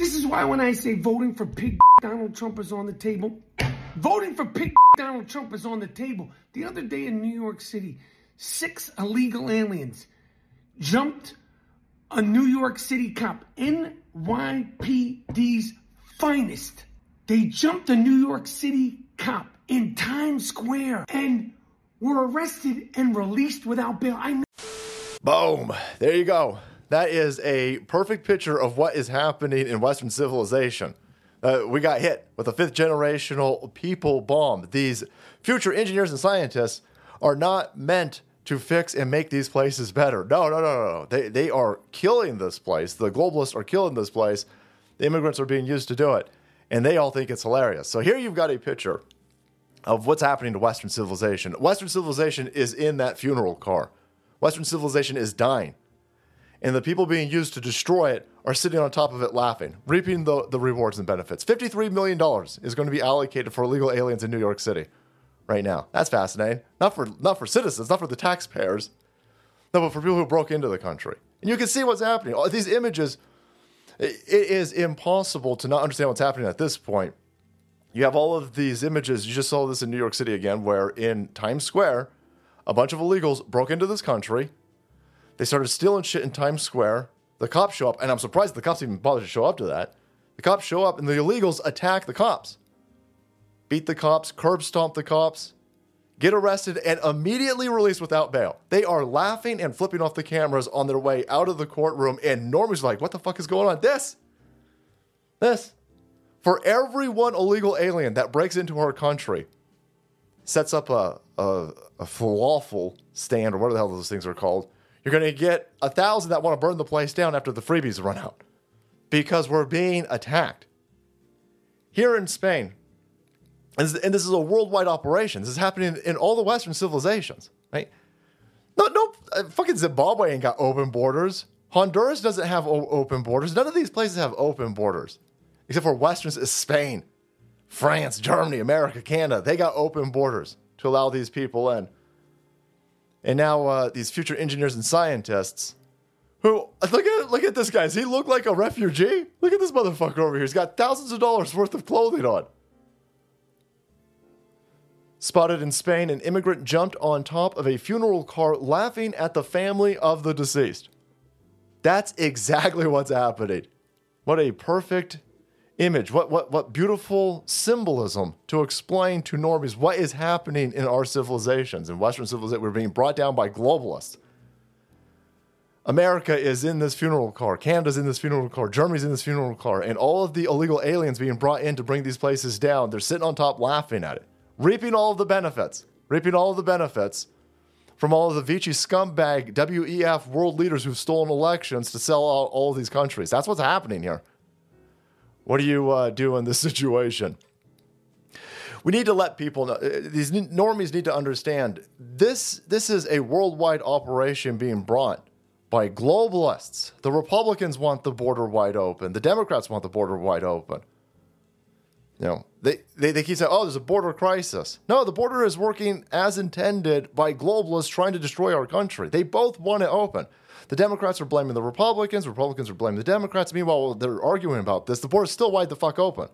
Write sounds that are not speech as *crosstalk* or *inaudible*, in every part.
This is why when I say voting for pig Donald Trump is on the table, voting for pig Donald Trump is on the table. The other day in New York City, six illegal aliens jumped a New York City cop, NYPD's finest. They jumped a New York City cop in Times Square and were arrested and released without bail. I Boom. There you go. That is a perfect picture of what is happening in Western civilization. Uh, we got hit with a fifth generational people bomb. These future engineers and scientists are not meant to fix and make these places better. No, no, no, no. They, they are killing this place. The globalists are killing this place. The immigrants are being used to do it. And they all think it's hilarious. So here you've got a picture of what's happening to Western civilization. Western civilization is in that funeral car. Western civilization is dying and the people being used to destroy it are sitting on top of it laughing, reaping the, the rewards and benefits. $53 million is going to be allocated for illegal aliens in New York City right now. That's fascinating. Not for, not for citizens, not for the taxpayers, no, but for people who broke into the country. And you can see what's happening. All these images, it, it is impossible to not understand what's happening at this point. You have all of these images. You just saw this in New York City again, where in Times Square, a bunch of illegals broke into this country they started stealing shit in Times Square. The cops show up, and I'm surprised the cops even bothered to show up to that. The cops show up, and the illegals attack the cops, beat the cops, curb stomp the cops, get arrested, and immediately released without bail. They are laughing and flipping off the cameras on their way out of the courtroom, and Normie's like, What the fuck is going on? This, this. For every one illegal alien that breaks into our country, sets up a, a, a falafel stand, or whatever the hell those things are called you're going to get a thousand that want to burn the place down after the freebies run out because we're being attacked. Here in Spain, and this is a worldwide operation. This is happening in all the Western civilizations, right? No, no, uh, fucking Zimbabwe ain't got open borders. Honduras doesn't have open borders. None of these places have open borders, except for Westerns is Spain, France, Germany, America, Canada. They got open borders to allow these people in. And now uh, these future engineers and scientists who look at look at this guy. Does he look like a refugee? Look at this motherfucker over here. He's got thousands of dollars worth of clothing on. Spotted in Spain, an immigrant jumped on top of a funeral car laughing at the family of the deceased. That's exactly what's happening. What a perfect image. What, what, what beautiful symbolism to explain to normies what is happening in our civilizations. In Western civilization, we're being brought down by globalists. America is in this funeral car. Canada's in this funeral car. Germany's in this funeral car. And all of the illegal aliens being brought in to bring these places down, they're sitting on top laughing at it, reaping all of the benefits, reaping all of the benefits from all of the Vichy scumbag WEF world leaders who've stolen elections to sell out all of these countries. That's what's happening here. What do you uh, do in this *laughs* situation? We need to let people know. Uh, these normies need to understand this. This is a worldwide operation being brought by globalists. The Republicans want the border wide open. The Democrats want the border wide open. You know, they, they, they keep saying, oh, there's a border crisis. No, the border is working as intended by globalists trying to destroy our country. They both want it open. The Democrats are blaming the Republicans. Republicans are blaming the Democrats. Meanwhile, they're arguing about this. The border's still wide the fuck open.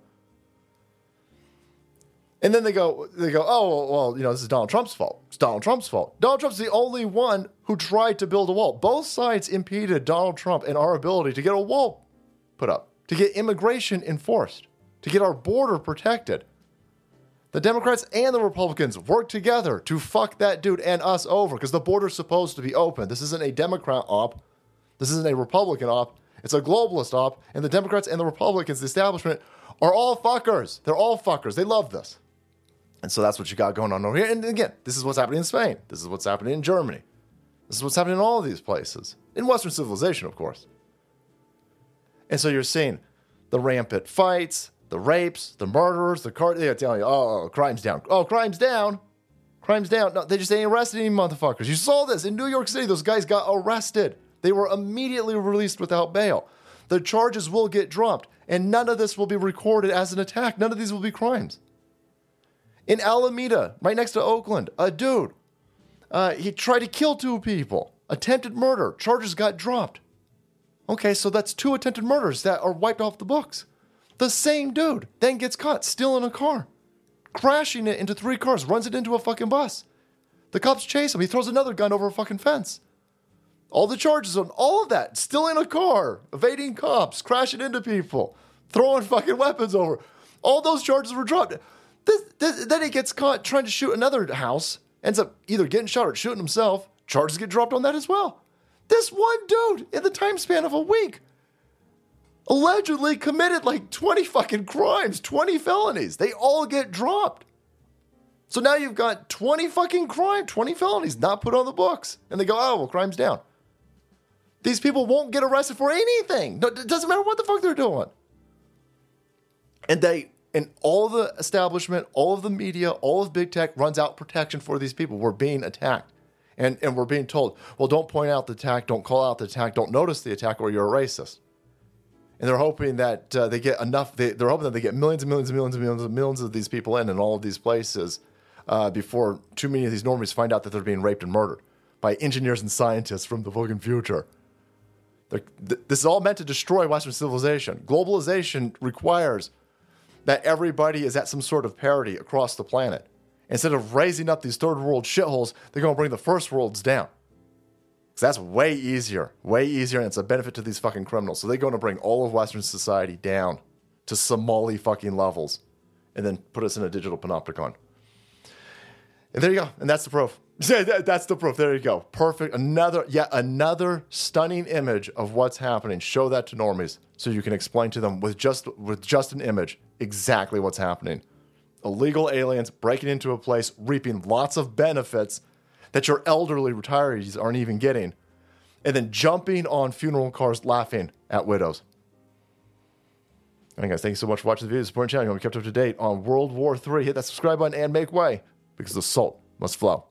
And then they go, they go, oh well, you know, this is Donald Trump's fault. It's Donald Trump's fault. Donald Trump's the only one who tried to build a wall. Both sides impeded Donald Trump and our ability to get a wall put up, to get immigration enforced, to get our border protected. The Democrats and the Republicans work together to fuck that dude and us over because the border's supposed to be open. This isn't a Democrat op. This isn't a Republican op. It's a globalist op. And the Democrats and the Republicans, the establishment, are all fuckers. They're all fuckers. They love this. And so that's what you got going on over here. And again, this is what's happening in Spain. This is what's happening in Germany. This is what's happening in all of these places. In Western civilization, of course. And so you're seeing the rampant fights, the rapes, the murderers, the car. They're telling you, oh, crime's down. Oh, crime's down. Crime's down. No, they just ain't arrested any motherfuckers. You saw this in New York City. Those guys got arrested. They were immediately released without bail. The charges will get dropped, and none of this will be recorded as an attack. None of these will be crimes. In Alameda, right next to Oakland, a dude, uh, he tried to kill two people, attempted murder. Charges got dropped. Okay, so that's two attempted murders that are wiped off the books. The same dude then gets caught stealing a car, crashing it into three cars, runs it into a fucking bus. The cops chase him. He throws another gun over a fucking fence. All the charges on all of that, still in a car, evading cops, crashing into people, throwing fucking weapons over. All those charges were dropped. This, this, then he gets caught trying to shoot another house, ends up either getting shot or shooting himself. Charges get dropped on that as well. This one dude, in the time span of a week, allegedly committed like 20 fucking crimes, 20 felonies. They all get dropped. So now you've got 20 fucking crime, 20 felonies not put on the books. And they go, oh, well, crime's down. These people won't get arrested for anything. No, it doesn't matter what the fuck they're doing. And they, and all the establishment, all of the media, all of big tech runs out protection for these people. We're being attacked. And, and we're being told, well, don't point out the attack, don't call out the attack, don't notice the attack, or you're a racist. And they're hoping that uh, they get enough, they, they're hoping that they get millions and millions and millions and millions and millions of these people in in all of these places uh, before too many of these normies find out that they're being raped and murdered by engineers and scientists from the fucking future. Th- this is all meant to destroy Western civilization. Globalization requires that everybody is at some sort of parity across the planet. Instead of raising up these third world shitholes, they're going to bring the first worlds down. That's way easier, way easier, and it's a benefit to these fucking criminals. So they're going to bring all of Western society down to Somali fucking levels and then put us in a digital panopticon. And there you go. And that's the proof. *laughs* that's the proof. There you go. Perfect. Another, yet another stunning image of what's happening. Show that to normies so you can explain to them with just with just an image exactly what's happening illegal aliens breaking into a place, reaping lots of benefits that your elderly retirees aren't even getting, and then jumping on funeral cars laughing at widows. Alright, guys, thank you so much for watching the video. Support the channel. You want to be kept up to date on World War III. Hit that subscribe button and make way because the salt must flow.